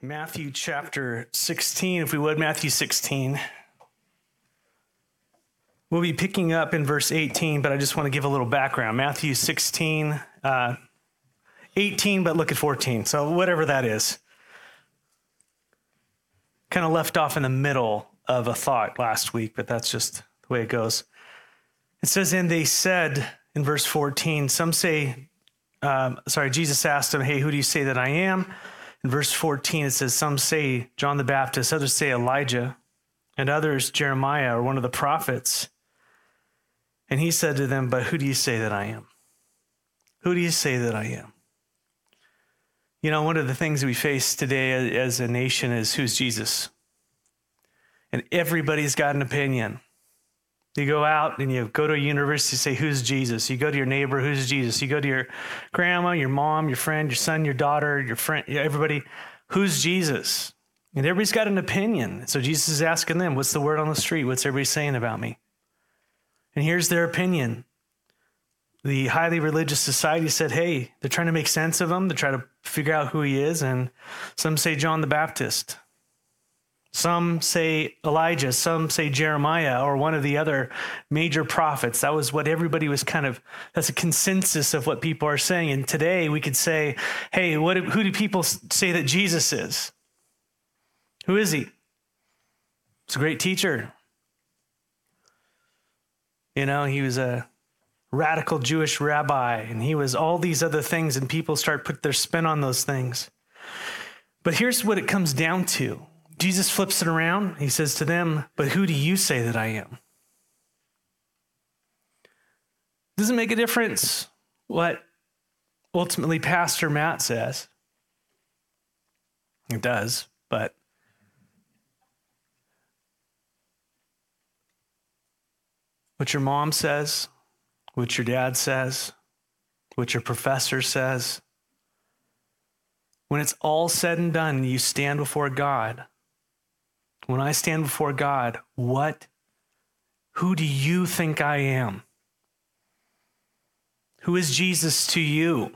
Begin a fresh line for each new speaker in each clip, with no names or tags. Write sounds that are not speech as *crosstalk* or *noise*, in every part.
Matthew chapter 16, if we would, Matthew 16. We'll be picking up in verse 18, but I just want to give a little background. Matthew 16, uh, 18, but look at 14. So, whatever that is. Kind of left off in the middle of a thought last week, but that's just the way it goes. It says, And they said in verse 14, some say, um, sorry, Jesus asked them, Hey, who do you say that I am? In verse 14, it says, Some say John the Baptist, others say Elijah, and others Jeremiah or one of the prophets. And he said to them, But who do you say that I am? Who do you say that I am? You know, one of the things we face today as a nation is who's Jesus? And everybody's got an opinion. You go out and you go to a university, say, Who's Jesus? You go to your neighbor, Who's Jesus? You go to your grandma, your mom, your friend, your son, your daughter, your friend, everybody, Who's Jesus? And everybody's got an opinion. So Jesus is asking them, What's the word on the street? What's everybody saying about me? And here's their opinion. The highly religious society said, Hey, they're trying to make sense of him, they're trying to figure out who he is. And some say John the Baptist. Some say Elijah, some say Jeremiah or one of the other major prophets. That was what everybody was kind of, that's a consensus of what people are saying. And today we could say, hey, what, who do people say that Jesus is? Who is he? He's a great teacher. You know, he was a radical Jewish rabbi and he was all these other things, and people start put their spin on those things. But here's what it comes down to Jesus flips it around. He says to them, But who do you say that I am? Doesn't make a difference what ultimately Pastor Matt says. It does, but what your mom says, what your dad says, what your professor says, when it's all said and done, you stand before God when I stand before God, what, who do you think I am? Who is Jesus to you?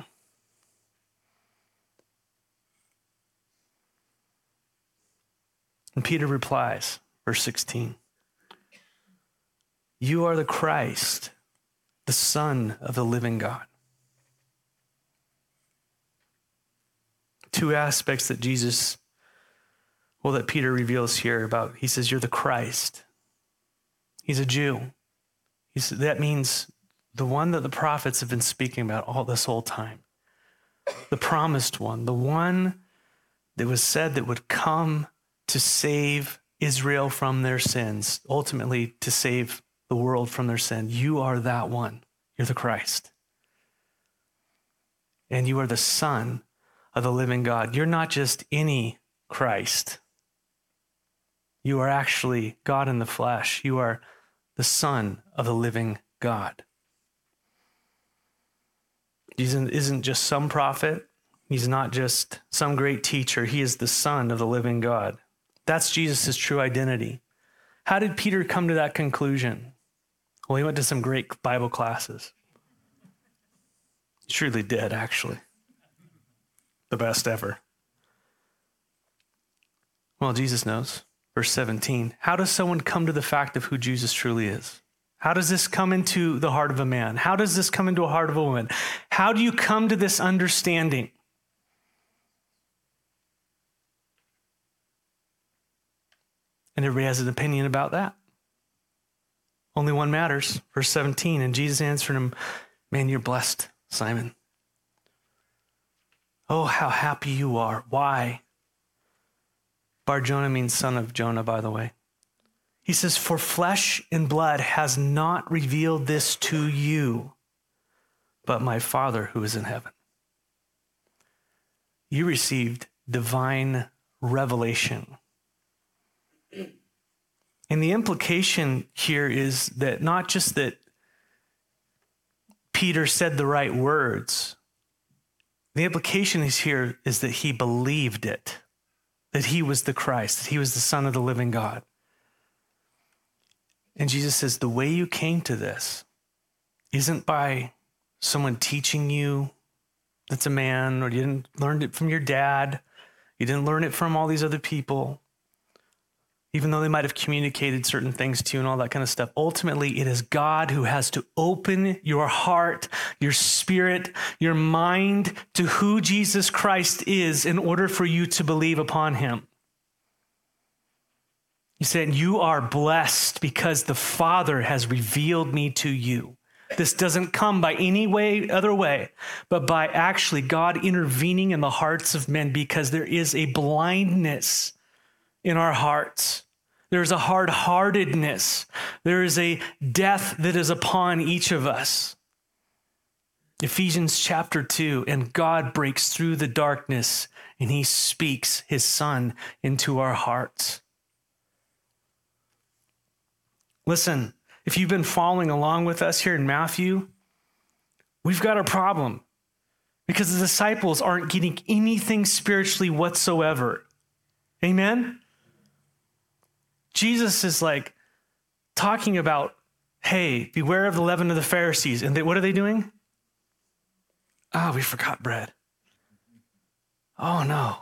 And Peter replies, verse 16 You are the Christ, the Son of the living God. Two aspects that Jesus well, that Peter reveals here about, he says, You're the Christ. He's a Jew. He's, that means the one that the prophets have been speaking about all this whole time. The promised one, the one that was said that would come to save Israel from their sins, ultimately to save the world from their sin. You are that one. You're the Christ. And you are the Son of the living God. You're not just any Christ. You are actually God in the flesh. You are the Son of the living God. Jesus isn't just some prophet. He's not just some great teacher. He is the Son of the living God. That's Jesus' true identity. How did Peter come to that conclusion? Well, he went to some great Bible classes. He truly did, actually. The best ever. Well, Jesus knows. Verse 17 How does someone come to the fact of who Jesus truly is? How does this come into the heart of a man? How does this come into a heart of a woman? How do you come to this understanding? And everybody has an opinion about that. Only one matters. Verse 17. And Jesus answered him, Man, you're blessed, Simon. Oh, how happy you are. Why? Bar Jonah means son of Jonah, by the way. He says, For flesh and blood has not revealed this to you, but my Father who is in heaven. You received divine revelation. And the implication here is that not just that Peter said the right words, the implication is here is that he believed it that he was the Christ, that he was the Son of the living God. And Jesus says, The way you came to this isn't by someone teaching you that's a man, or you didn't learn it from your dad, you didn't learn it from all these other people, even though they might have communicated certain things to you and all that kind of stuff. Ultimately, it is God who has to open your heart, your spirit, your mind to who Jesus Christ is in order for you to believe upon him. He said, You are blessed because the Father has revealed me to you. This doesn't come by any way, other way, but by actually God intervening in the hearts of men because there is a blindness in our hearts. There's a hard heartedness. There is a death that is upon each of us. Ephesians chapter 2, and God breaks through the darkness and he speaks his son into our hearts. Listen, if you've been following along with us here in Matthew, we've got a problem because the disciples aren't getting anything spiritually whatsoever. Amen? Jesus is like talking about, hey, beware of the leaven of the Pharisees. And they, what are they doing? Oh, we forgot bread. Oh, no.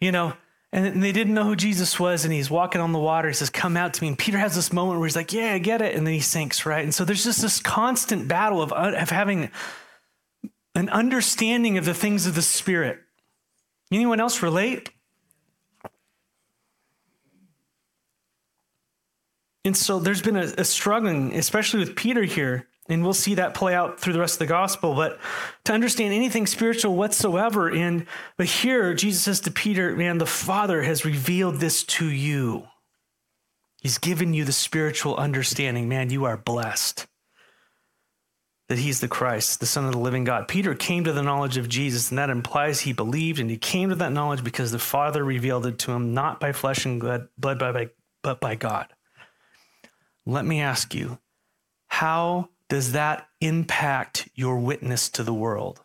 You know, and they didn't know who Jesus was, and he's walking on the water. He says, Come out to me. And Peter has this moment where he's like, Yeah, I get it. And then he sinks, right? And so there's just this constant battle of, uh, of having an understanding of the things of the Spirit. Anyone else relate? And so there's been a, a struggling, especially with Peter here, and we'll see that play out through the rest of the gospel. But to understand anything spiritual whatsoever, and but here Jesus says to Peter, Man, the Father has revealed this to you. He's given you the spiritual understanding. Man, you are blessed that he's the Christ, the Son of the living God. Peter came to the knowledge of Jesus, and that implies he believed, and he came to that knowledge because the Father revealed it to him, not by flesh and blood, but by, but by God. Let me ask you, how does that impact your witness to the world?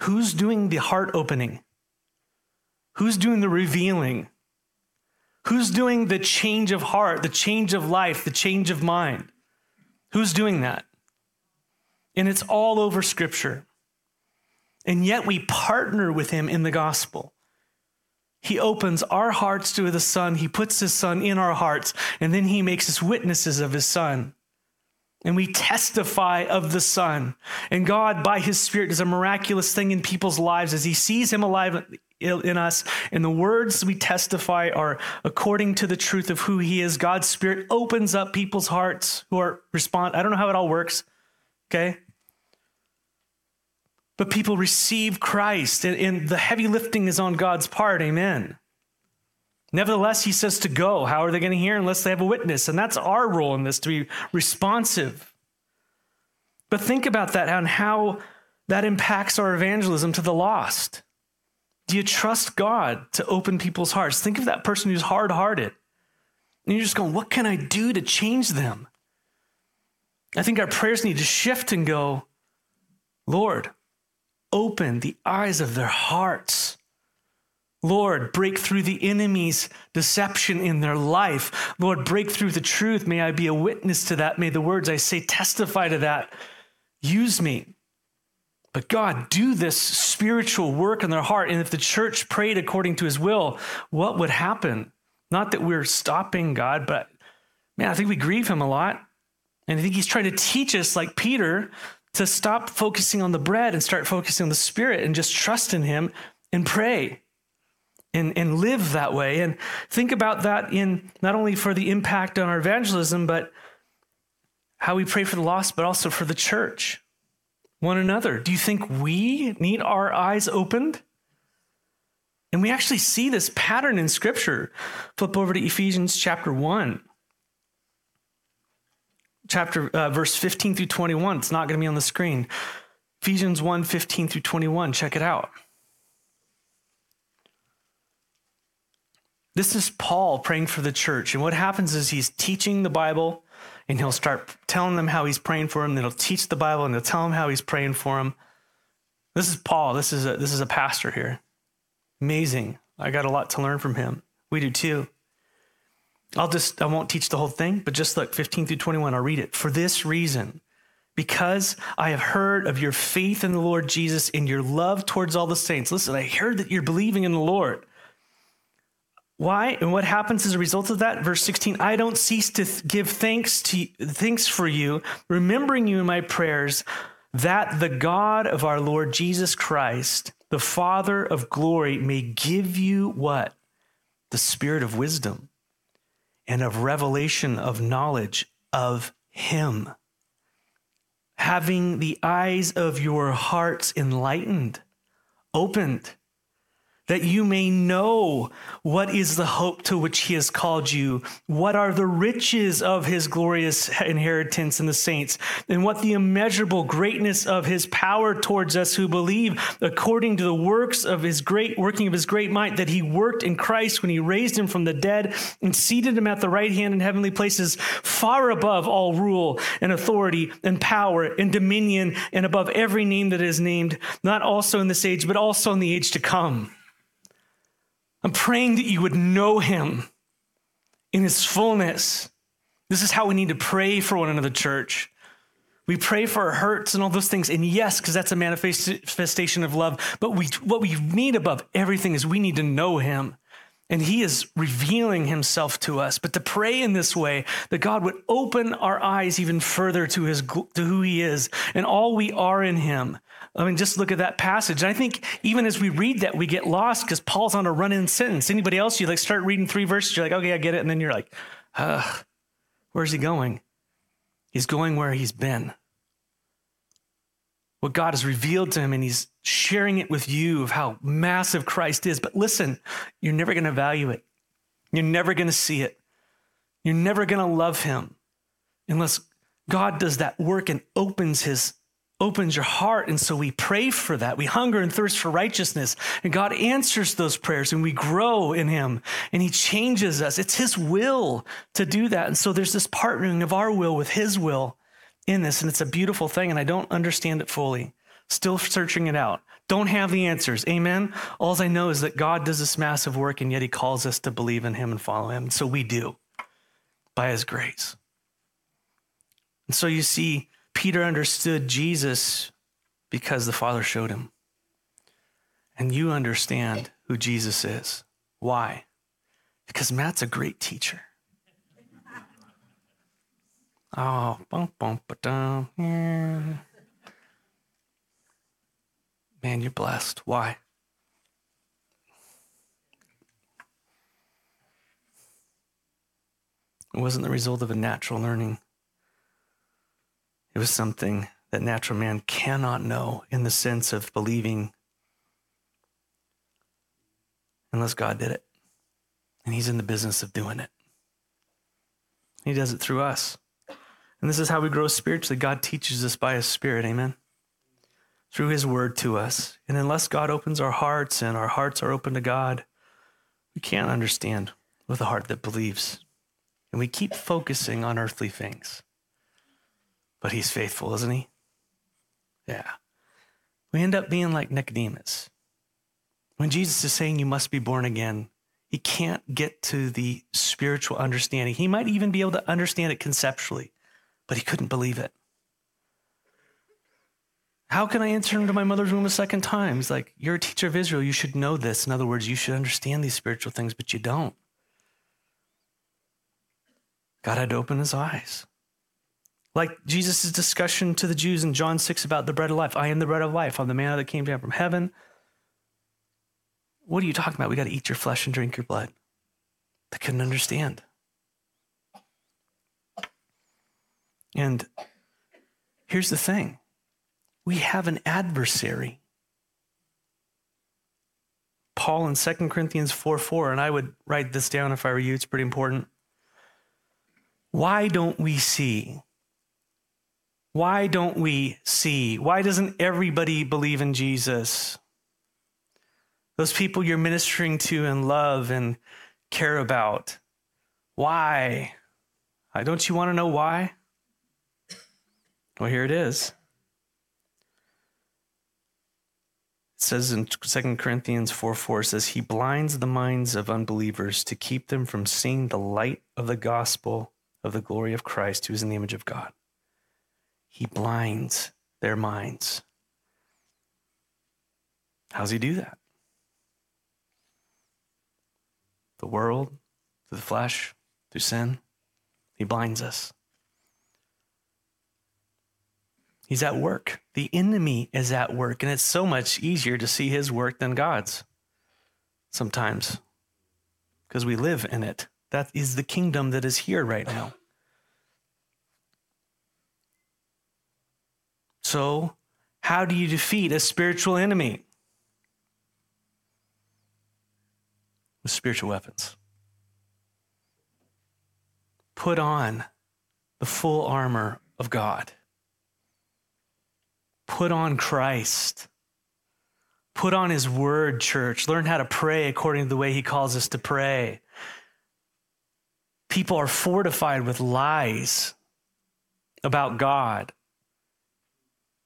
Who's doing the heart opening? Who's doing the revealing? Who's doing the change of heart, the change of life, the change of mind? Who's doing that? And it's all over Scripture. And yet we partner with Him in the gospel. He opens our hearts to the Son. He puts His Son in our hearts, and then He makes us witnesses of His Son. And we testify of the Son. And God, by His Spirit, does a miraculous thing in people's lives as He sees Him alive in us. And the words we testify are according to the truth of who He is. God's Spirit opens up people's hearts who are respond. I don't know how it all works. Okay but people receive Christ, and, and, the heavy lifting is on God's part. Amen. Nevertheless, he says to go. How are they going to hear unless they have a witness? And that's our role in this to be responsive. But think about that and how that impacts our evangelism to the lost. Do you trust God to open people's hearts? Think of that person who's hard hearted. And you're just going, what can I do to change them? I think our prayers need to shift and go, Lord, open the eyes of their hearts. Lord, break through the enemy's deception in their life. Lord, break through the truth. May I be a witness to that. May the words I say testify to that. Use me. But God, do this spiritual work in their heart. And if the church prayed according to his will, what would happen? Not that we're stopping God, but man, I think we grieve him a lot. And I think he's trying to teach us, like Peter, to stop focusing on the bread and start focusing on the spirit and just trust in him and pray and, and live that way. And think about that in not only for the impact on our evangelism, but how we pray for the lost, but also for the church, one another. Do you think we need our eyes opened? And we actually see this pattern in Scripture. Flip over to Ephesians chapter 1 chapter uh, verse 15 through 21. It's not going to be on the screen. Ephesians 1 15 through 21. Check it out. This is Paul praying for the church. And what happens is he's teaching the Bible and he'll start telling them how he's praying for them. Then he'll teach the Bible and he'll tell them how he's praying for them. This is Paul. This is a, this is a pastor here. Amazing. I got a lot to learn from him. We do too. I'll just, I won't teach the whole thing, but just look 15 through 21, I'll read it. For this reason, because I have heard of your faith in the Lord Jesus and your love towards all the saints. Listen, I heard that you're believing in the Lord. Why? And what happens as a result of that? Verse 16, I don't cease to give thanks to thanks for you, remembering you in my prayers, that the God of our Lord Jesus Christ, the Father of glory, may give you what? The spirit of wisdom and of revelation of knowledge of him. Having the eyes of your hearts enlightened, opened that you may know what is the hope to which he has called you, what are the riches of his glorious inheritance in the saints, and what the immeasurable greatness of his power towards us who believe, according to the works of his great working of his great might, that he worked in Christ when he raised him from the dead and seated him at the right hand in heavenly places, far above all rule and authority and power and dominion, and above every name that is named, not also in this age, but also in the age to come. I'm praying that you would know him in his fullness. This is how we need to pray for one another, church. We pray for our hurts and all those things. And yes, because that's a manifestation of love. But we, what we need above everything is we need to know him. And he is revealing himself to us. But to pray in this way, that God would open our eyes even further to his to who he is and all we are in him. I mean, just look at that passage. I think even as we read that, we get lost because Paul's on a run-in sentence. Anybody else, you like start reading three verses, you're like, okay, I get it. And then you're like, uh, where's he going? He's going where he's been. What God has revealed to him, and he's sharing it with you of how massive Christ is. But listen, you're never going to value it. You're never going to see it. You're never going to love him unless God does that work and opens his opens your heart. And so we pray for that. We hunger and thirst for righteousness. And God answers those prayers and we grow in Him and He changes us. It's His will to do that. And so there's this partnering of our will with His will in this. And it's a beautiful thing. And I don't understand it fully. Still searching it out. Don't have the answers. Amen. All I know is that God does this massive work and yet He calls us to believe in Him and follow Him. And so we do by His grace. And so you see, Peter understood Jesus because the Father showed him. And you understand who Jesus is. Why? Because Matt's a great teacher. Oh, bump, ba dum. Man, you're blessed. Why? It wasn't the result of a natural learning. It was something that natural man cannot know in the sense of believing unless God did it. And He's in the business of doing it. He does it through us. And this is how we grow spiritually. God teaches us by His Spirit. Amen. Through His Word to us. And unless God opens our hearts and our hearts are open to God, we can't understand with a heart that believes. And we keep focusing on earthly things. But he's faithful, isn't he? Yeah. We end up being like Nicodemus. When Jesus is saying you must be born again, he can't get to the spiritual understanding. He might even be able to understand it conceptually, but he couldn't believe it. How can I enter into my mother's womb a second time? He's like, You're a teacher of Israel. You should know this. In other words, you should understand these spiritual things, but you don't. God had to open his eyes. Like Jesus' discussion to the Jews in John 6 about the bread of life. I am the bread of life. I'm the manna that came down from heaven. What are you talking about? We got to eat your flesh and drink your blood. They couldn't understand. And here's the thing we have an adversary. Paul in 2 Corinthians 4 4, and I would write this down if I were you, it's pretty important. Why don't we see why don't we see? Why doesn't everybody believe in Jesus? Those people you're ministering to and love and care about. Why? Don't you want to know why? Well, here it is. It says in 2 Corinthians 4 4 says, He blinds the minds of unbelievers to keep them from seeing the light of the gospel of the glory of Christ, who is in the image of God. He blinds their minds. How does he do that? The world, through the flesh, through sin. He blinds us. He's at work. The enemy is at work, and it's so much easier to see his work than God's sometimes because we live in it. That is the kingdom that is here right now. So, how do you defeat a spiritual enemy? With spiritual weapons. Put on the full armor of God. Put on Christ. Put on his word, church. Learn how to pray according to the way he calls us to pray. People are fortified with lies about God.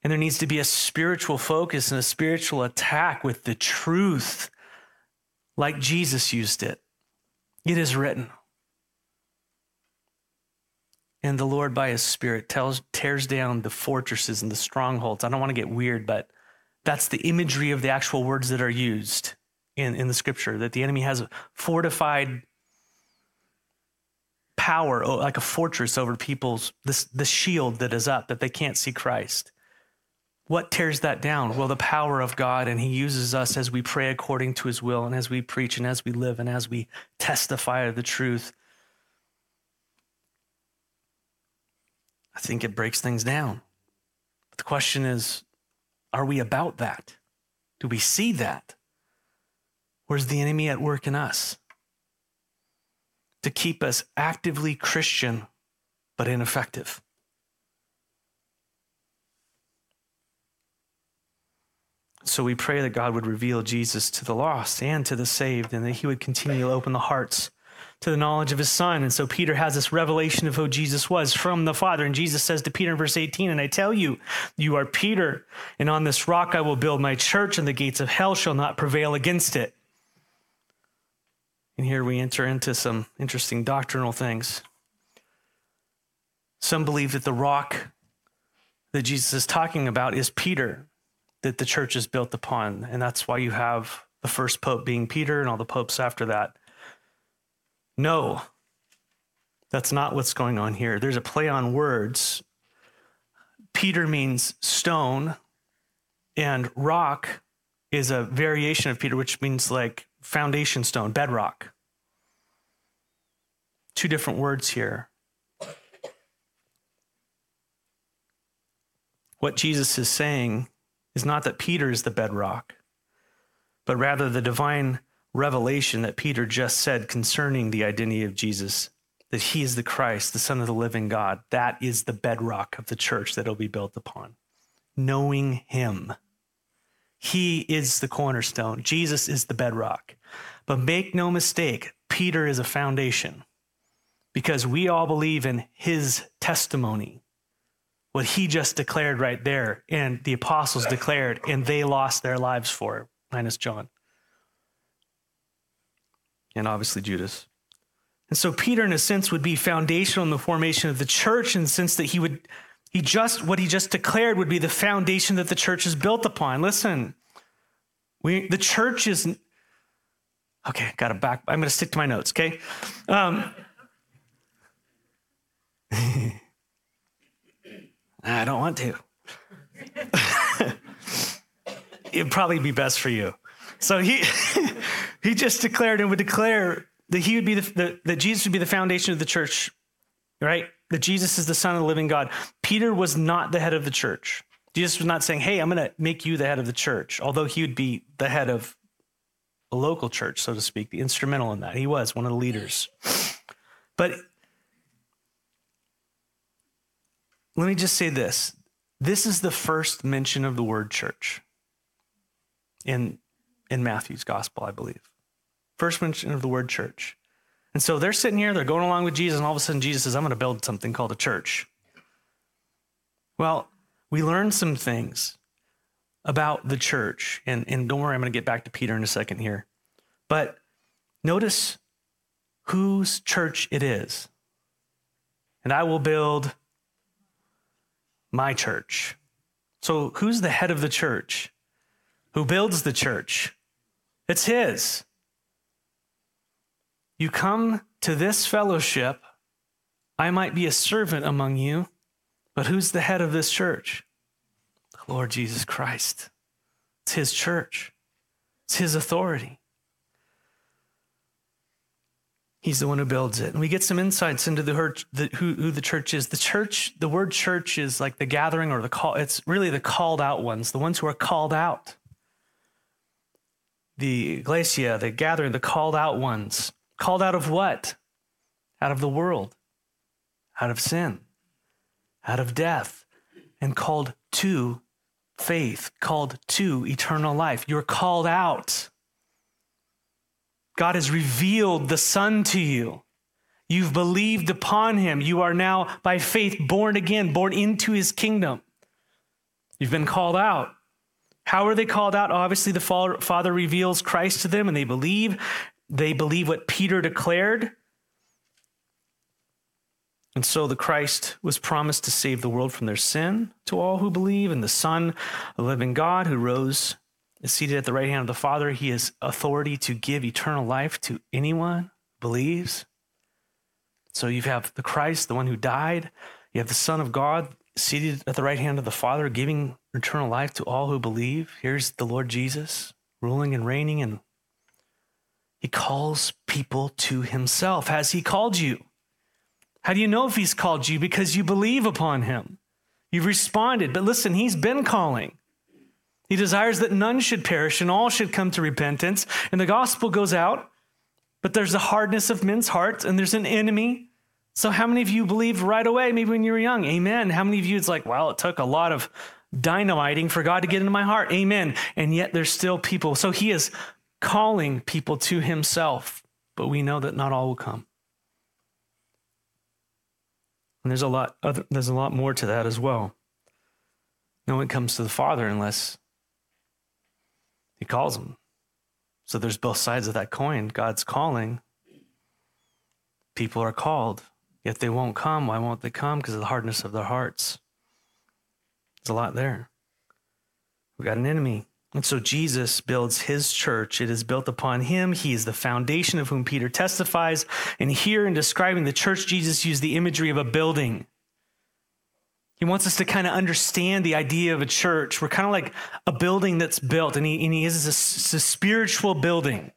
And there needs to be a spiritual focus and a spiritual attack with the truth, like Jesus used it. It is written. And the Lord, by his Spirit, tells, tears down the fortresses and the strongholds. I don't want to get weird, but that's the imagery of the actual words that are used in, in the scripture that the enemy has a fortified power, oh, like a fortress over people's, this, the shield that is up, that they can't see Christ. What tears that down? Well, the power of God, and He uses us as we pray according to His will, and as we preach, and as we live, and as we testify of the truth. I think it breaks things down. But the question is are we about that? Do we see that? Where's the enemy at work in us? To keep us actively Christian, but ineffective. So we pray that God would reveal Jesus to the lost and to the saved, and that he would continue to open the hearts to the knowledge of his son. And so Peter has this revelation of who Jesus was from the Father. And Jesus says to Peter in verse 18, And I tell you, you are Peter, and on this rock I will build my church, and the gates of hell shall not prevail against it. And here we enter into some interesting doctrinal things. Some believe that the rock that Jesus is talking about is Peter, that the church is built upon. And that's why you have the first pope being Peter and all the popes after that. No, that's not what's going on here. There's a play on words. Peter means stone, and rock is a variation of Peter, which means like foundation stone, bedrock. Two different words here. What Jesus is saying is not that Peter is the bedrock, but rather the divine revelation that Peter just said concerning the identity of Jesus, that he is the Christ, the Son of the living God. That is the bedrock of the church that it'll be built upon. Knowing him. He is the cornerstone. Jesus is the bedrock. But make no mistake, Peter is a foundation because we all believe in his testimony, what he just declared right there, and the apostles declared, and they lost their lives for it, minus John and obviously Judas. And so Peter, in a sense, would be foundational in the formation of the church in the sense that he would, he just, what he just declared would be the foundation that the church is built upon. Listen, we, the church is, okay, got to back, I'm going to stick to my notes, okay? Um, *laughs* I don't want to. *laughs* It'd probably be best for you. So he *laughs* he just declared and would declare that he would be the, the, that Jesus would be the foundation of the church, right? That Jesus is the Son of the living God. Peter was not the head of the church. Jesus was not saying, "Hey, I'm going to make you the head of the church," although he would be the head of a local church, so to speak, the instrumental in that. He was one of the leaders. But let me just say this. This is the first mention of the word church in in Matthew's gospel, I believe. First mention of the word church. And so they're sitting here, they're going along with Jesus, and all of a sudden Jesus says, I'm going to build something called a church. Well, we learned some things. about the church, and, and don't worry, I'm going to get back to Peter in a second here. But notice whose church it is. And I will build my church. So, who's the head of the church? Who builds the church? It's his. You come to this fellowship, I might be a servant among you, but who's the head of this church? The Lord Jesus Christ. It's his church, it's his authority. He's the one who builds it. And we get some insights into the, the who, who, the church is. The church, the word church is like the gathering or the call. It's really the called out ones, the ones who are called out. The ecclesia, the gathering, the called out ones. Called out of what? Out of the world, out of sin, out of death, and called to faith, called to eternal life. You're called out. God has revealed the Son to you. You've believed upon him. You are now, by faith, born again, born into his kingdom. You've been called out. How are they called out? Obviously, the Father reveals Christ to them and they believe. They believe what Peter declared. And so the Christ was promised to save the world from their sin to all who believe, and the Son, the living God, who rose, is seated at the right hand of the Father. He has authority to give eternal life to anyone believes. So you have the Christ, the one who died. You have the Son of God seated at the right hand of the Father, giving eternal life to all who believe. Here's the Lord Jesus ruling and reigning, and he calls people to himself. Has he called you? How do you know if he's called you? Because you believe upon him. You've responded. But listen, he's been calling. He desires that none should perish and all should come to repentance. And the gospel goes out, but there's a hardness of men's hearts and there's an enemy. So, how many of you believed right away, maybe when you were young? Amen. How many of you, it's like, well, it took a lot of dynamiting for God to get into my heart? Amen. And yet there's still people. So, he is calling people to himself, but we know that not all will come. And there's a lot other, there's a lot more to that as well. No one comes to the Father unless he calls them. So there's both sides of that coin. God's calling. People are called, yet they won't come. Why won't they come? Because of the hardness of their hearts. There's a lot there. We've got an enemy. And so Jesus builds his church. It is built upon him. He is the foundation of whom Peter testifies. And here, in describing the church, Jesus used the imagery of a building. He wants us to kind of understand the idea of a church. We're kind of like a building that's built, and he, and he is a, a spiritual building.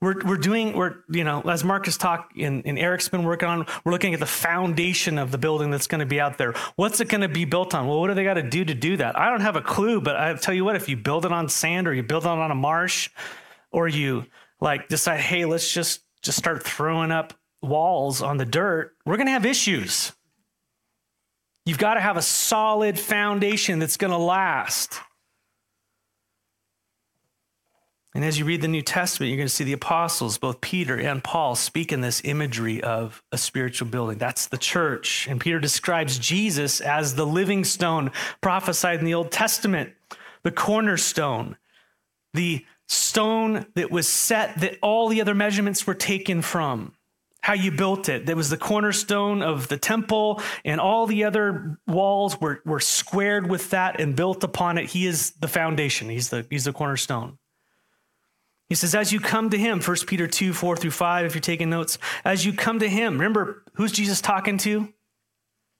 We're, we're doing, we're, you know, as Marcus talked and, and Eric's been working on, we're looking at the foundation of the building that's going to be out there. What's it going to be built on? Well, what do they got to do to do that? I don't have a clue, but I tell you what, if you build it on sand or you build it on a marsh or you like decide, hey, let's just, just start throwing up walls on the dirt, we're going to have issues. You've got to have a solid foundation that's going to last. And as you read the New Testament, you're going to see the apostles, both Peter and Paul, speak in this imagery of a spiritual building. That's the church. And Peter describes Jesus as the living stone prophesied in the Old Testament, the cornerstone, the stone that was set that all the other measurements were taken from. How you built it. That was the cornerstone of the temple, and all the other walls were, were squared with that and built upon it. He is the foundation, he's the, he's the cornerstone. He says, as you come to him, 1 Peter 2, 4 through 5, if you're taking notes, as you come to him, remember who's Jesus talking to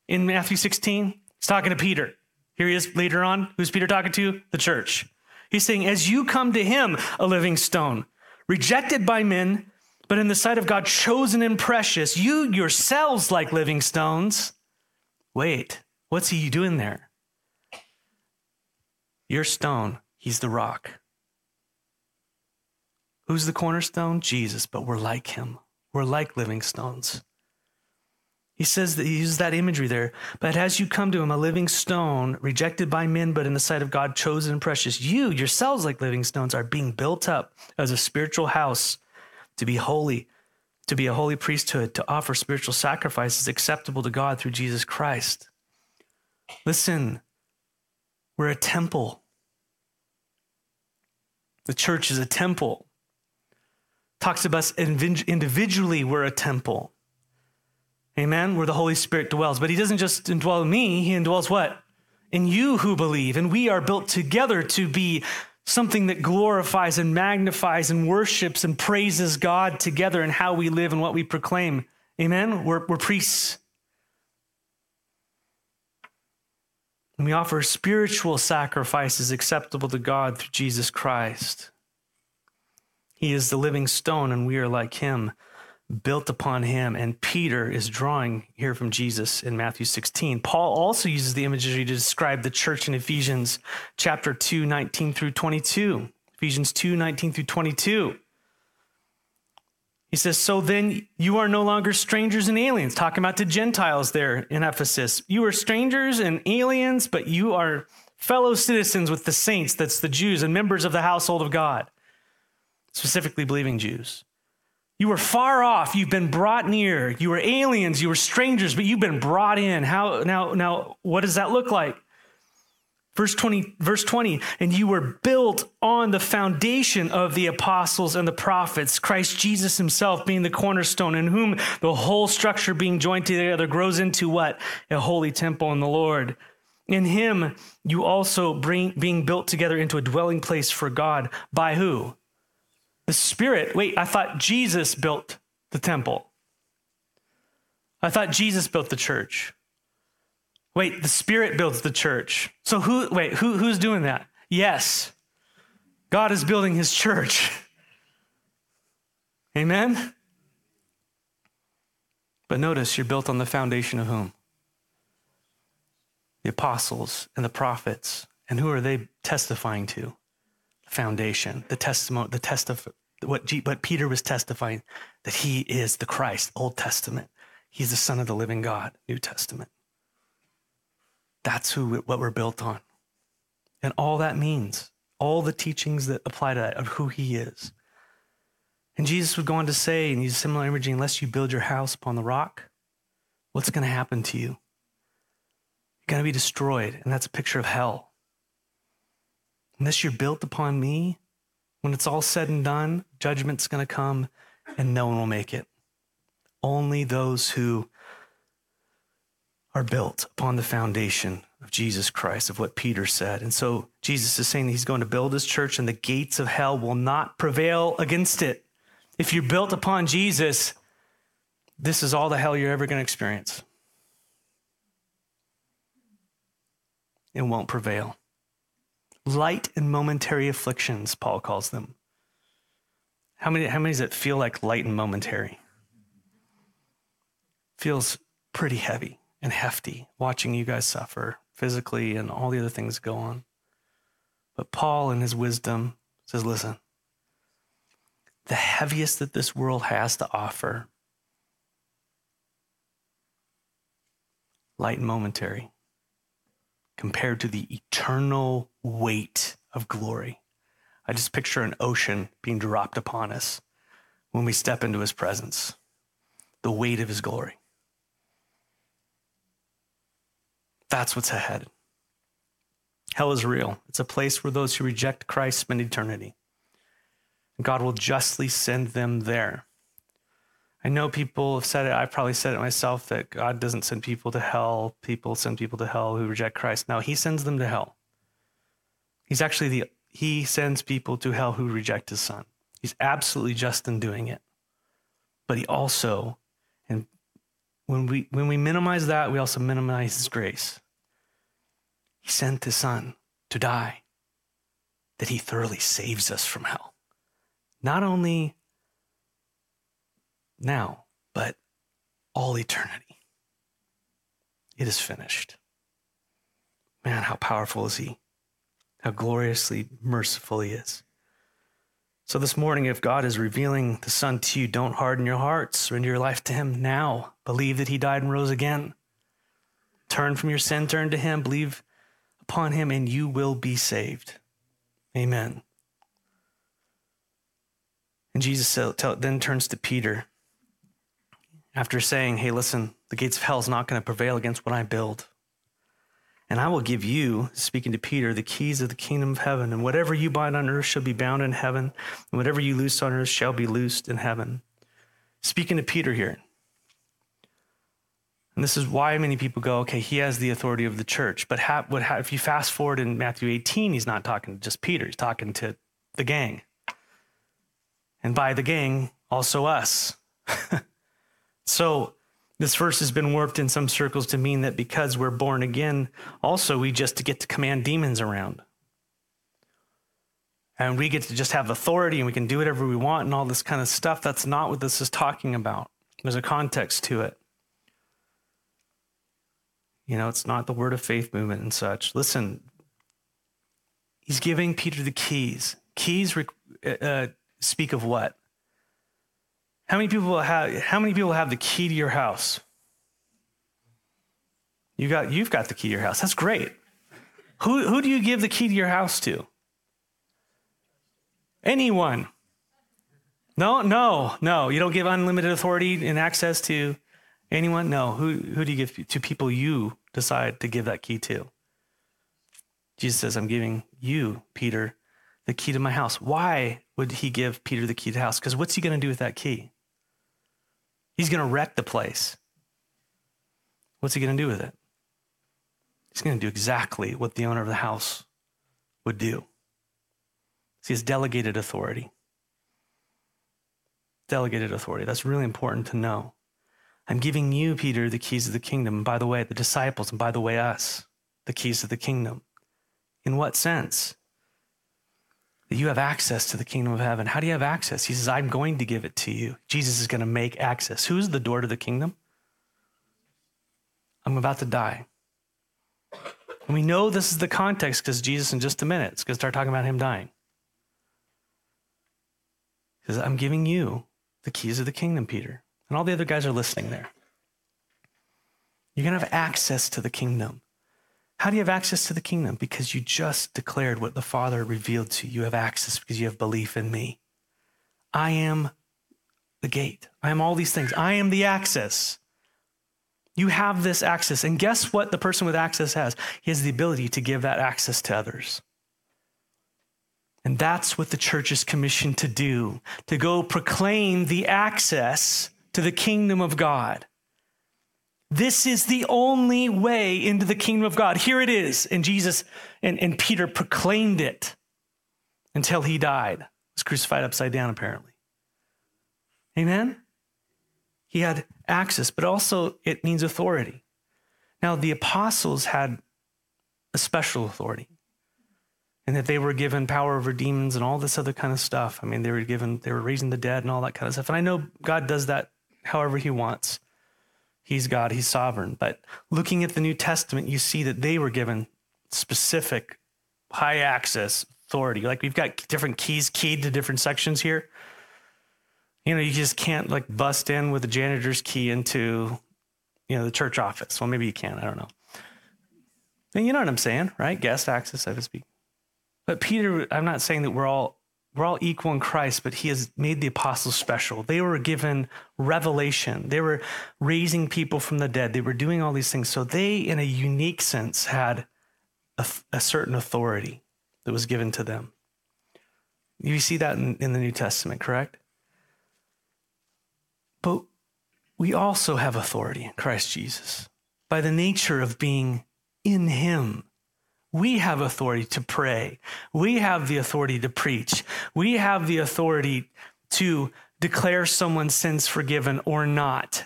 in Matthew 16? He's talking to Peter. Here he is later on. Who's Peter talking to? The church. He's saying, as you come to him, a living stone, rejected by men, but in the sight of God, chosen and precious, you yourselves like living stones. Wait, what's he doing there? Your stone, he's the rock. Who's the cornerstone? Jesus, but we're like him. We're like living stones. He says that he uses that imagery there. But as you come to him, a living stone, rejected by men, but in the sight of God, chosen and precious, you yourselves, like living stones, are being built up as a spiritual house to be holy, to be a holy priesthood, to offer spiritual sacrifices acceptable to God through Jesus Christ. Listen, we're a temple. The church is a temple. Talks about us individually, we're a temple. Amen? Where the Holy Spirit dwells. But he doesn't just indwell me, he indwells what? In you who believe. And we are built together to be something that glorifies and magnifies and worships and praises God together in how we live and what we proclaim. Amen? We're, we're priests. And we offer spiritual sacrifices acceptable to God through Jesus Christ. He is the living stone, and we are like him, built upon him. And Peter is drawing here from Jesus in Matthew 16. Paul also uses the imagery to describe the church in Ephesians chapter 2, 19 through 22. Ephesians 2, 19 through 22. He says, So then you are no longer strangers and aliens, talking about the Gentiles there in Ephesus. You are strangers and aliens, but you are fellow citizens with the saints, that's the Jews, and members of the household of God, specifically believing Jews. You were far off, you've been brought near. You were aliens, you were strangers, but you've been brought in. How now now what does that look like? Verse 20, verse 20, and you were built on the foundation of the apostles and the prophets, Christ Jesus himself being the cornerstone, in whom the whole structure being joined together grows into what? A holy temple in the Lord. In him, you also bring being built together into a dwelling place for God. By who? The Spirit. Wait, I thought Jesus built the temple. I thought Jesus built the church. Wait, the Spirit builds the church. So who wait, who who's doing that? Yes. God is building his church. *laughs* Amen. But notice you're built on the foundation of whom? The apostles and the prophets. And who are they testifying to? The foundation, the testimony, the test of what, what Peter was testifying that he is the Christ, Old Testament. He's the Son of the living God, New Testament. That's who what we're built on. And all that means, all the teachings that apply to that of who he is. And Jesus would go on to say, and use similar imagery, unless you build your house upon the rock, what's going to happen to you? You're going to be destroyed. And that's a picture of hell. Unless you're built upon me, when it's all said and done, judgment's going to come and no one will make it. Only those who are built upon the foundation of Jesus Christ, of what Peter said. And so Jesus is saying he's going to build his church and the gates of hell will not prevail against it. If you're built upon Jesus, this is all the hell you're ever going to experience. It won't prevail. Light and momentary afflictions, Paul calls them. How many, how many does it feel like light and momentary? Feels pretty heavy and hefty watching you guys suffer physically and all the other things go on. But Paul, in his wisdom, says, listen, the heaviest that this world has to offer, light and momentary, compared to the eternal weight of glory. I just picture an ocean being dropped upon us when we step into his presence, the weight of his glory. That's what's ahead. Hell is real. It's a place where those who reject Christ spend eternity. God will justly send them there. I know people have said it, I've probably said it myself, that God doesn't send people to hell. People send people to hell who reject Christ. No, He sends them to hell. He's actually the, He sends people to hell who reject His Son. He's absolutely just in doing it. But He also, and when we, when we minimize that, we also minimize His grace. He sent his son to die, that he thoroughly saves us from hell. Not only now, but all eternity. It is finished. Man, how powerful is he? How gloriously merciful he is. So, this morning, if God is revealing the Son to you, don't harden your hearts. Surrender your life to Him now. Believe that He died and rose again. Turn from your sin, turn to Him. Believe upon him and you will be saved. Amen. And Jesus then turns to Peter after saying, Hey, listen, the gates of hell is not going to prevail against what I build. And I will give you, speaking to Peter, the keys of the kingdom of heaven. And whatever you bind on earth shall be bound in heaven, and whatever you loose on earth shall be loosed in heaven. Speaking to Peter here. And this is why many people go, okay, he has the authority of the church. But ha- ha- if you fast forward in Matthew 18, he's not talking to just Peter, he's talking to the gang. And by the gang, also us. *laughs* so this verse has been warped in some circles to mean that because we're born again, also we just get to command demons around. And we get to just have authority and we can do whatever we want and all this kind of stuff. That's not what this is talking about. There's a context to it. You know, it's not the word of faith movement and such. Listen, he's giving Peter the keys. Keys uh, speak of what? How many people have how many people have the key to your house? You got you've got the key to your house. That's great. Who who do you give the key to your house to? Anyone. No, no, no. You don't give unlimited authority and access to anyone? No. Who who do you give to people you decide to give that key to? Jesus says, I'm giving you, Peter, the key to my house. Why would he give Peter the key to the house? Because what's he going to do with that key? He's going to wreck the place. What's he going to do with it? He's going to do exactly what the owner of the house would do. See, has delegated authority. Delegated authority. That's really important to know. I'm giving you, Peter, the keys of the kingdom. And by the way, the disciples, and by the way, us, the keys of the kingdom. In what sense? That you have access to the kingdom of heaven. How do you have access? He says, I'm going to give it to you. Jesus is going to make access. Who's the door to the kingdom? I'm about to die. And we know this is the context because Jesus, in just a minute, is going to start talking about him dying. He says, I'm giving you the keys of the kingdom, Peter. And all the other guys are listening there. You're going to have access to the kingdom. How do you have access to the kingdom? Because you just declared what the Father revealed to you. You have access because you have belief in me. I am the gate. I am all these things. I am the access. You have this access. And guess what the person with access has? He has the ability to give that access to others. And that's what the church is commissioned to do to go proclaim the access to the kingdom of God. This is the only way into the kingdom of God. Here it is. And Jesus and, and Peter proclaimed it until he died. He was crucified upside down, apparently. Amen? He had access, but also it means authority. Now, the apostles had a special authority and that they were given power over demons and all this other kind of stuff. I mean, they were given, they were raising the dead and all that kind of stuff. And I know God does that however he wants. He's God, He's sovereign. But looking at the New Testament, you see that they were given specific high access authority. Like we've got different keys keyed to different sections here. You know, you just can't like bust in with a janitor's key into, you know, the church office. Well, maybe you can. I don't know. And you know what I'm saying, right? Guest access, so to speak. But Peter, I'm not saying that we're all we're all equal in Christ, but he has made the apostles special. They were given revelation. They were raising people from the dead. They were doing all these things. So they, in a unique sense, had a, a certain authority that was given to them. You see that in, in the New Testament, correct? But we also have authority in Christ Jesus by the nature of being in him. We have authority to pray. We have the authority to preach. We have the authority to declare someone's sins forgiven or not.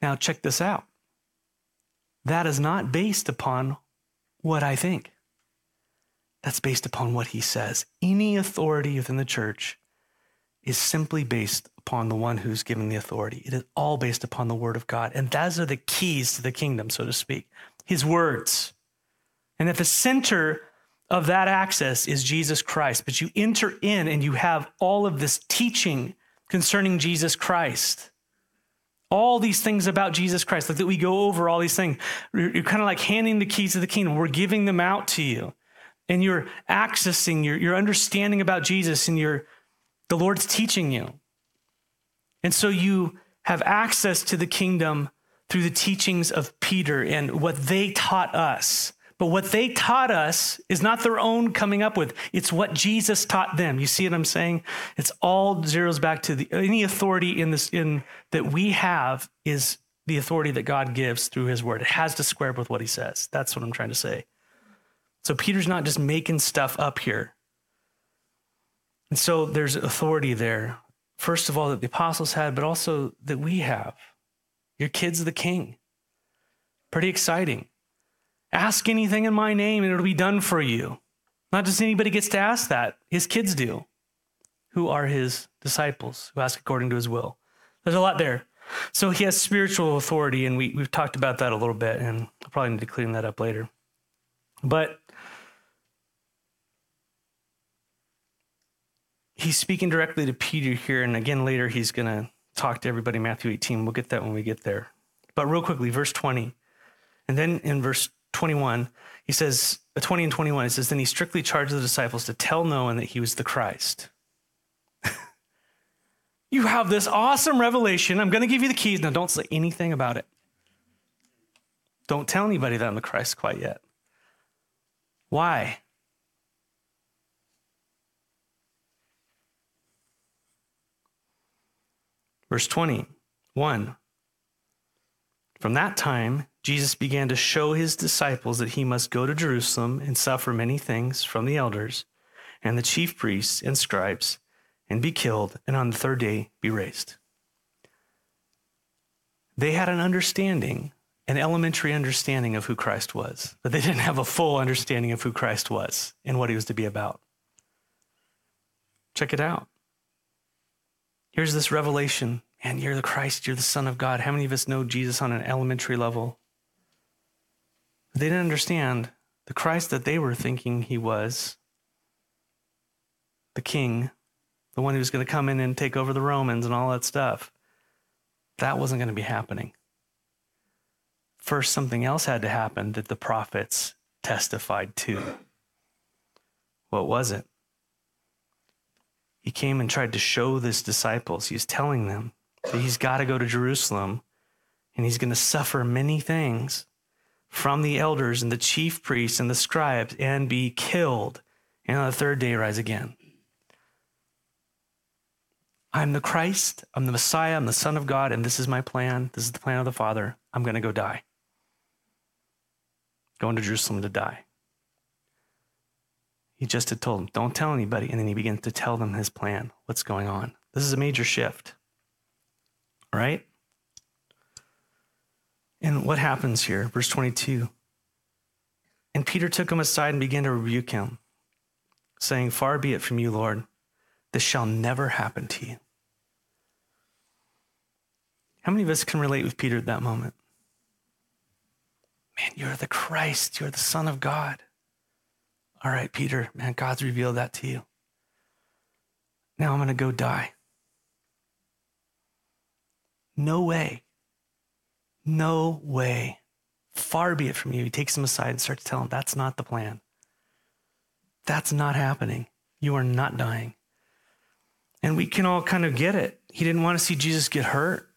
Now, check this out. That is not based upon what I think. That's based upon what he says. Any authority within the church is simply based upon the one who's given the authority. It is all based upon the word of God. And those are the keys to the kingdom, so to speak. His words. And at the center of that access is Jesus Christ. But you enter in and you have all of this teaching concerning Jesus Christ. All these things about Jesus Christ, like that we go over all these things. You're kind of like handing the keys of the kingdom. We're giving them out to you. And you're accessing your, your understanding about Jesus and your the Lord's teaching you. And so you have access to the kingdom through the teachings of Peter and what they taught us. But what they taught us is not their own coming up with. It's what Jesus taught them. You see what I'm saying? It's all zeroes back to the any authority in this in that we have is the authority that God gives through his word. It has to square up with what he says. That's what I'm trying to say. So Peter's not just making stuff up here. And so there's authority there. First of all, that the apostles had, but also that we have. Your kid's the king. Pretty exciting. Ask anything in my name and it'll be done for you. Not just anybody gets to ask that, his kids do, who are his disciples, who ask according to his will. There's a lot there. So he has spiritual authority, and we, we've talked about that a little bit, and I'll probably need to clean that up later. But he's speaking directly to Peter here, and again later he's going to talk to everybody Matthew 18. We'll get that when we get there. But real quickly, verse 20. And then in verse 21, he says, uh, 20 and 21, it says, Then he strictly charged the disciples to tell no one that he was the Christ. *laughs* you have this awesome revelation. I'm going to give you the keys. Now, don't say anything about it. Don't tell anybody that I'm the Christ quite yet. Why? Verse 21 From that time, Jesus began to show his disciples that he must go to Jerusalem and suffer many things from the elders and the chief priests and scribes and be killed and on the third day be raised. They had an understanding, an elementary understanding of who Christ was, but they didn't have a full understanding of who Christ was and what he was to be about. Check it out. Here's this revelation, and you're the Christ, you're the Son of God. How many of us know Jesus on an elementary level? They didn't understand the Christ that they were thinking he was, the king, the one who was going to come in and take over the Romans and all that stuff. That wasn't going to be happening. First, something else had to happen that the prophets testified to. What was it? he came and tried to show his disciples, he's telling them that he's got to go to Jerusalem and he's going to suffer many things from the elders and the chief priests and the scribes and be killed and on the third day rise again. I'm the Christ, I'm the Messiah, I'm the Son of God, and this is my plan. This is the plan of the Father. I'm going to go die. Going to Jerusalem to die. He just had told them, don't tell anybody. And then he begins to tell them his plan, what's going on. This is a major shift, right? And what happens here? Verse 22. And Peter took him aside and began to rebuke him, saying, Far be it from you, Lord. This shall never happen to you. How many of us can relate with Peter at that moment? Man, you're the Christ, you're the Son of God. All right, Peter, man, God's revealed that to you. Now I'm going to go die. No way. No way. Far be it from you. He takes him aside and starts telling him that's not the plan. That's not happening. You are not dying. And we can all kind of get it. He didn't want to see Jesus get hurt.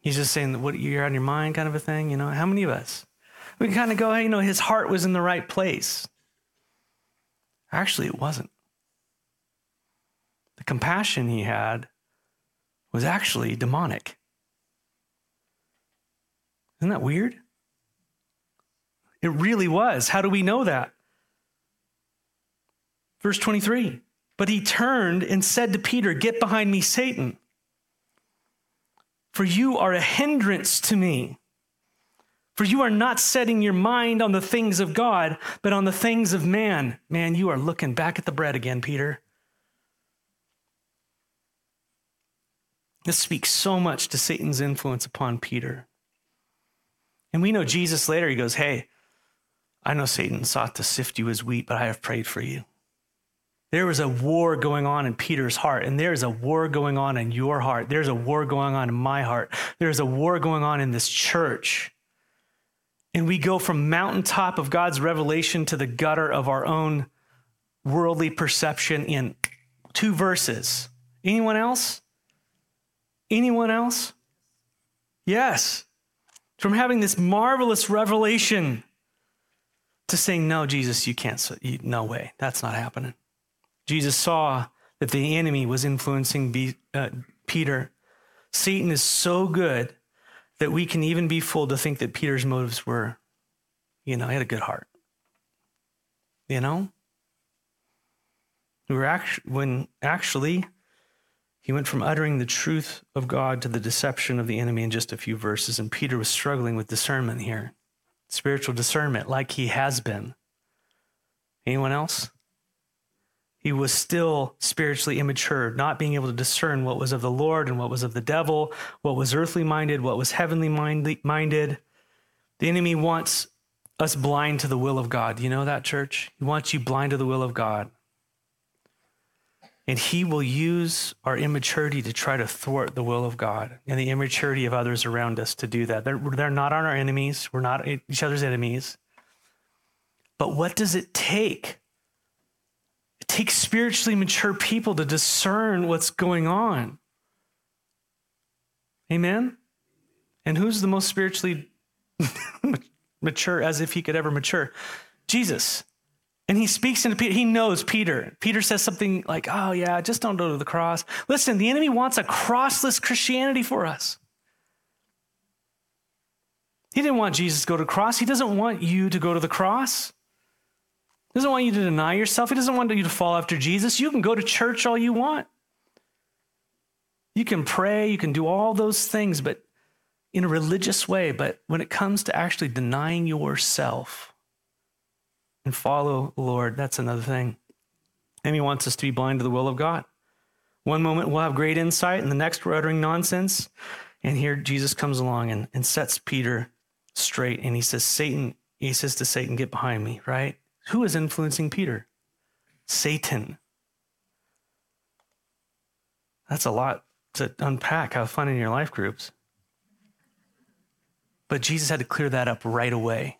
He's just saying, what you're on your mind kind of a thing, you know? How many of us? we can kind of go, hey, you know, his heart was in the right place. Actually, it wasn't. The compassion he had was actually demonic. Isn't that weird? It really was. How do we know that? Verse 23 But he turned and said to Peter, Get behind me, Satan, for you are a hindrance to me. For you are not setting your mind on the things of God, but on the things of man. Man, you are looking back at the bread again, Peter. This speaks so much to Satan's influence upon Peter. And we know Jesus later, he goes, Hey, I know Satan sought to sift you as wheat, but I have prayed for you. There was a war going on in Peter's heart, and there's a war going on in your heart. There's a war going on in my heart. There's a war going on in this church and we go from mountaintop of God's revelation to the gutter of our own worldly perception in two verses. Anyone else? Anyone else? Yes. From having this marvelous revelation to saying, No, Jesus, you can't, no way, that's not happening. Jesus saw that the enemy was influencing uh, Peter. Satan is so good that we can even be fooled to think that Peter's motives were, you know, he had a good heart. You know? We were actually, when actually he went from uttering the truth of God to the deception of the enemy in just a few verses, and Peter was struggling with discernment here, spiritual discernment, like he has been. Anyone else? He was still spiritually immature, not being able to discern what was of the Lord and what was of the devil, what was earthly minded, what was heavenly minded. The enemy wants us blind to the will of God. You know that, church? He wants you blind to the will of God. And he will use our immaturity to try to thwart the will of God and the immaturity of others around us to do that. They're, they're not our enemies, we're not each other's enemies. But what does it take? It takes spiritually mature people to discern what's going on. Amen? And who's the most spiritually *laughs* mature as if he could ever mature? Jesus. And he speaks into Peter. He knows Peter. Peter says something like, Oh, yeah, just don't go to the cross. Listen, the enemy wants a crossless Christianity for us. He didn't want Jesus to go to the cross. He doesn't want you to go to the cross. He doesn't want you to deny yourself. He doesn't want you to fall after Jesus. You can go to church all you want. You can pray, you can do all those things, but in a religious way. But when it comes to actually denying yourself, and follow the Lord. That's another thing. He wants us to be blind to the will of God. One moment we'll have great insight, and the next we're uttering nonsense. And here Jesus comes along and, and sets Peter straight. And he says, Satan, he says to Satan, get behind me, right? Who is influencing Peter? Satan. That's a lot to unpack. Have fun in your life groups. But Jesus had to clear that up right away.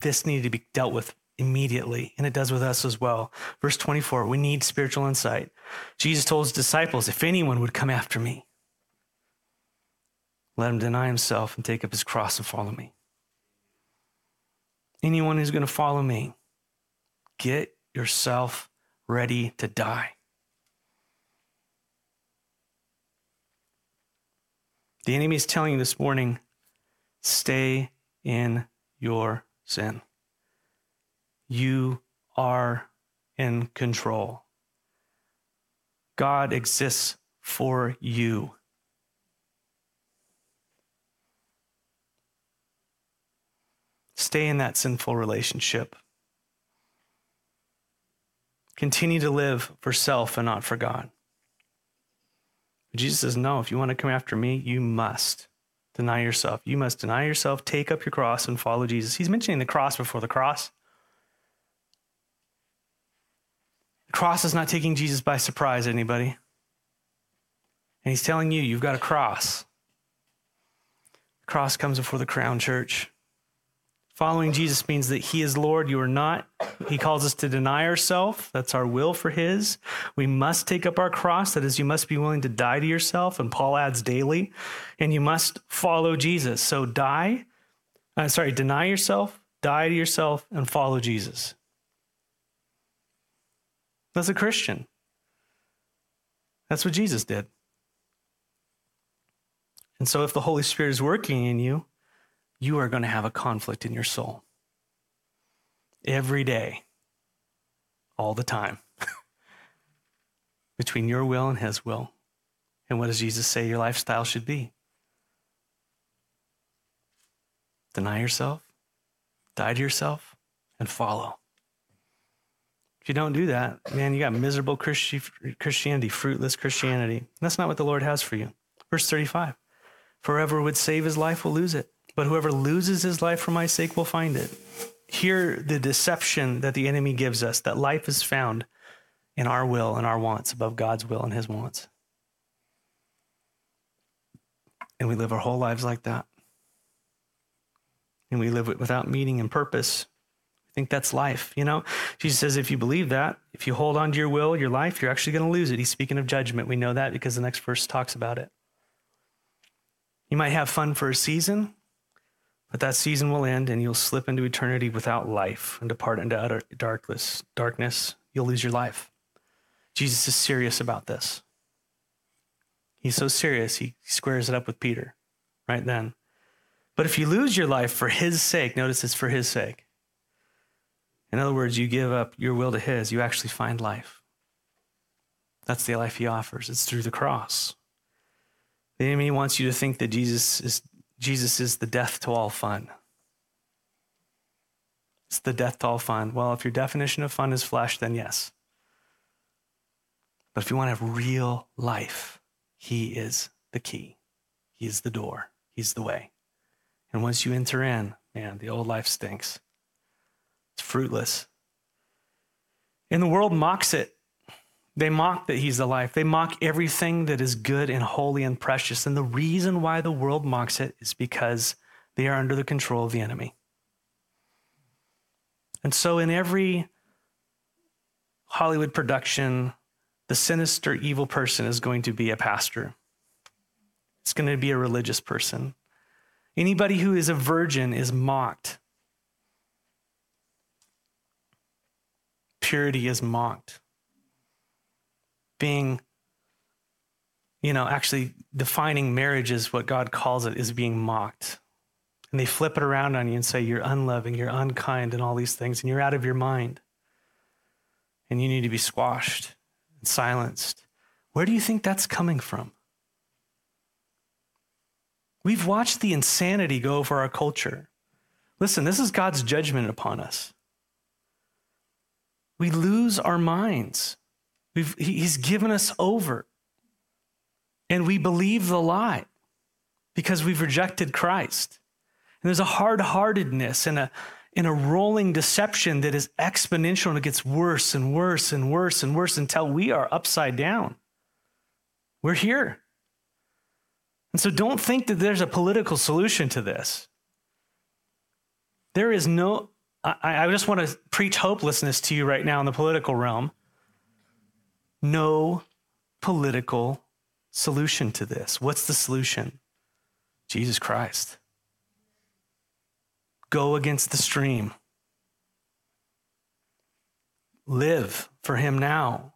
This needed to be dealt with immediately, and it does with us as well. Verse 24, we need spiritual insight. Jesus told his disciples, If anyone would come after me, let him deny himself and take up his cross and follow me. Anyone who's going to follow me, get yourself ready to die. The enemy is telling you this morning stay in your sin. You are in control. God exists for you. Stay in that sinful relationship. Continue to live for self and not for God. Jesus says, No, if you want to come after me, you must deny yourself. You must deny yourself, take up your cross, and follow Jesus. He's mentioning the cross before the cross. The cross is not taking Jesus by surprise, anybody. And he's telling you, you've got a cross. The cross comes before the crown, church. Following Jesus means that he is Lord, you are not. He calls us to deny ourselves. That's our will for his. We must take up our cross. That is, you must be willing to die to yourself. And Paul adds daily. And you must follow Jesus. So die, uh, sorry, deny yourself, die to yourself, and follow Jesus. That's a Christian. That's what Jesus did. And so, if the Holy Spirit is working in you, you are going to have a conflict in your soul every day, all the time, *laughs* between your will and His will. And what does Jesus say your lifestyle should be? Deny yourself, die to yourself, and follow. If you don't do that, man, you got miserable Christi- Christianity, fruitless Christianity. That's not what the Lord has for you. Verse 35 For whoever would save his life will lose it, but whoever loses his life for my sake will find it. Hear the deception that the enemy gives us that life is found in our will and our wants above God's will and his wants. And we live our whole lives like that. And we live it without meaning and purpose think that's life, you know? Jesus says, if you believe that, if you hold on to your will, your life, you're actually going to lose it. He's speaking of judgment. We know that because the next verse talks about it. You might have fun for a season, but that season will end and you'll slip into eternity without life and depart into utter darkness. Darkness, you'll lose your life. Jesus is serious about this. He's so serious, he squares it up with Peter right then. But if you lose your life for his sake, notice it's for his sake. In other words, you give up your will to his, you actually find life. That's the life he offers. It's through the cross. The enemy wants you to think that Jesus is, Jesus is the death to all fun. It's the death to all fun. Well, if your definition of fun is flesh, then yes. But if you want to have real life, he is the key. He is the door. He's the way. And once you enter in, man, the old life stinks. It's fruitless. And the world mocks it. They mock that he's the life. They mock everything that is good and holy and precious. And the reason why the world mocks it is because they are under the control of the enemy. And so, in every Hollywood production, the sinister, evil person is going to be a pastor. It's going to be a religious person. Anybody who is a virgin is mocked. Purity is mocked being, you know, actually defining marriage as what God calls it is being mocked. And they flip it around on you and say, you're unloving, you're unkind, and all these things, and you're out of your mind. And you need to be squashed and silenced. Where do you think that's coming from? We've watched the insanity go over our culture. Listen, this is God's judgment upon us. We lose our minds. We've, he's given us over. And we believe the lie because we've rejected Christ. And there's a hard heartedness and a, and a rolling deception that is exponential and it gets worse and worse and worse and worse until we are upside down. We're here. And so don't think that there's a political solution to this. There is no, I, I just want to preach hopelessness to you right now in the political realm no political solution to this. What's the solution? Jesus Christ. Go against the stream. Live for him now.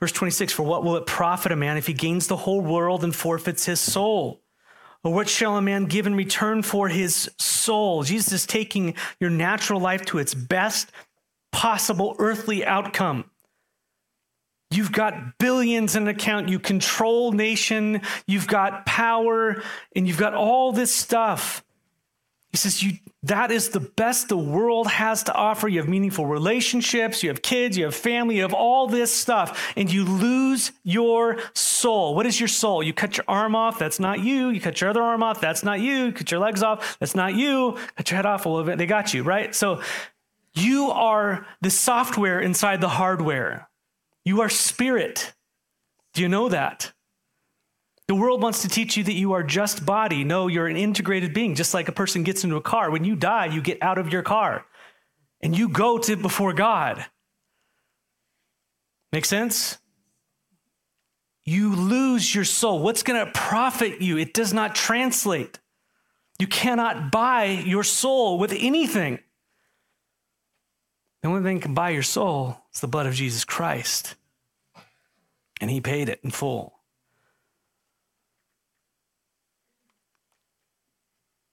Verse 26 For what will it profit a man if he gains the whole world and forfeits his soul? Or what shall a man give in return for his soul? Jesus is taking your natural life to its best possible earthly outcome. You've got billions in an account. You control nation. You've got power and you've got all this stuff. He says, you, that is the best the world has to offer. You have meaningful relationships. You have kids. You have family. You have all this stuff and you lose your soul. What is your soul? You cut your arm off. That's not you. You cut your other arm off. That's not you. you cut your legs off. That's not you. Cut your head off a little bit. They got you, right? So you are the software inside the hardware. You are spirit. Do you know that? The world wants to teach you that you are just body. No, you're an integrated being, just like a person gets into a car. When you die, you get out of your car and you go to before God. Make sense? You lose your soul. What's going to profit you? It does not translate. You cannot buy your soul with anything. The only thing can buy your soul is the blood of Jesus Christ. And he paid it in full.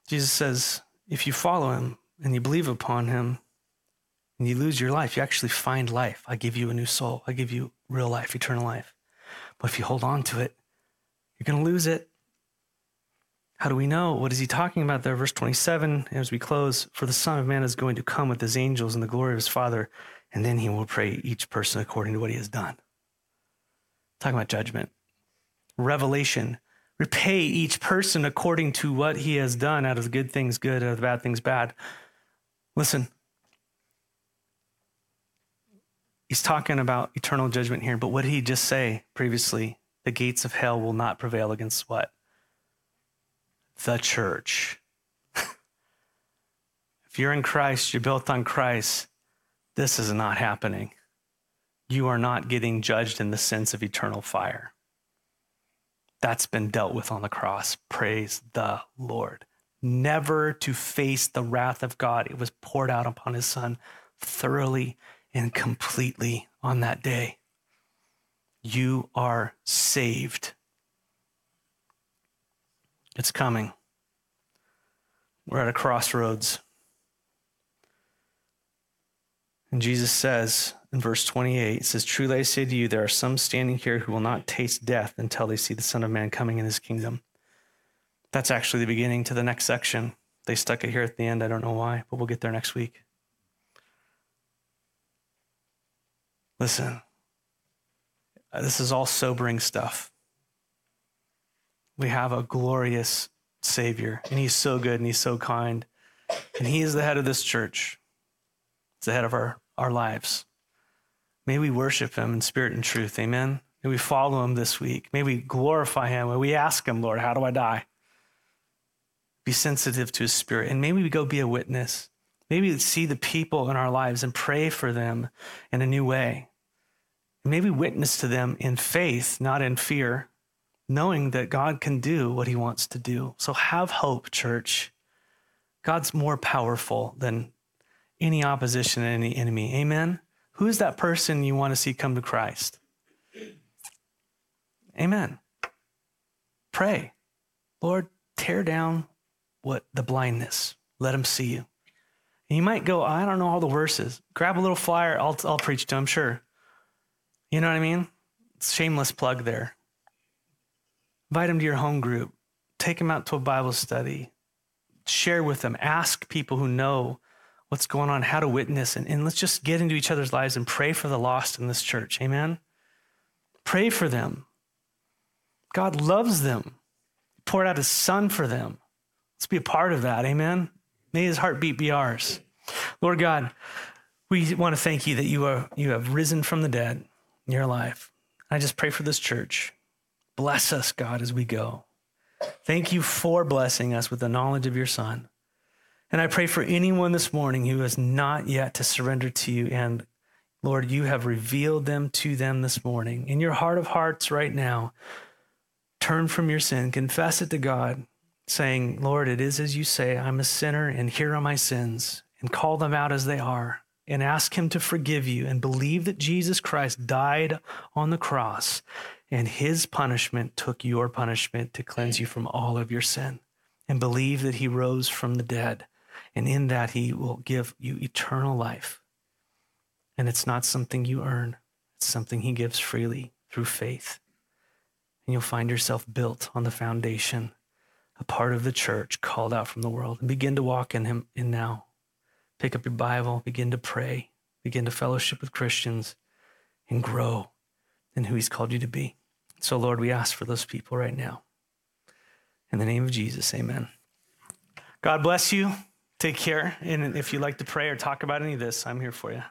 Jesus says, if you follow him and you believe upon him and you lose your life, you actually find life. I give you a new soul. I give you real life, eternal life. But if you hold on to it, you're going to lose it. How do we know? What is he talking about there? Verse 27, as we close, for the Son of Man is going to come with his angels in the glory of his Father, and then he will pray each person according to what he has done. Talking about judgment. Revelation. Repay each person according to what he has done, out of the good things good, out of the bad things bad. Listen, he's talking about eternal judgment here, but what did he just say previously? The gates of hell will not prevail against what? the church. *laughs* if you're in Christ, you're built on Christ, this is not happening. You are not getting judged in the sense of eternal fire. That's been dealt with on the cross. Praise the Lord. Never to face the wrath of God. It was poured out upon his son thoroughly and completely on that day. You are saved. It's coming. We're at a crossroads. And Jesus says in verse 28, it says, Truly I say to you, there are some standing here who will not taste death until they see the Son of Man coming in his kingdom. That's actually the beginning to the next section. They stuck it here at the end. I don't know why, but we'll get there next week. Listen, uh, this is all sobering stuff. We have a glorious Savior, and He's so good and He's so kind. And He is the head of this church, He's the head of our our lives. May we worship him in spirit and truth. Amen. May we follow him this week. May we glorify him. May we ask him, Lord, how do I die? Be sensitive to his spirit. And maybe we go be a witness. Maybe see the people in our lives and pray for them in a new way. Maybe witness to them in faith, not in fear, knowing that God can do what he wants to do. So have hope, church. God's more powerful than any opposition and any enemy. Amen. Who is that person you want to see come to Christ? Amen. Pray. Lord, tear down what the blindness. Let them see you. And you might go, I don't know all the verses. Grab a little flyer. I'll, I'll preach to them, sure. You know what I mean? Shameless plug there. Invite them to your home group. Take them out to a Bible study. Share with them. Ask people who know what's going on, how to witness, and, and let's just get into each other's lives and pray for the lost in this church. Amen? Pray for them. God loves them, he poured out his son for them. Let's be a part of that. Amen? May his heartbeat be ours. Lord God, we want to thank you that you, are, you have risen from the dead in your life. I just pray for this church. Bless us, God, as we go. Thank you for blessing us with the knowledge of your Son. And I pray for anyone this morning who has not yet to surrender to you. And Lord, you have revealed them to them this morning. In your heart of hearts right now, turn from your sin, confess it to God, saying, Lord, it is as you say, I'm a sinner, and here are my sins, and call them out as they are, and ask Him to forgive you, and believe that Jesus Christ died on the cross, and His punishment took your punishment to cleanse you from all of your sin, and believe that He rose from the dead and in that, He will give you eternal life. And it's not something you earn, it's something He gives freely through faith. And you'll find yourself built on the foundation, a part of the church called out from the world, and begin to walk in Him in now. Pick up your Bible, begin to pray, begin to fellowship with Christians, and grow in who He's called you to be. So, Lord, we ask for those people right now. In the name of Jesus, amen. God bless you. Take care. And if you'd like to pray or talk about any of this, I'm here for you.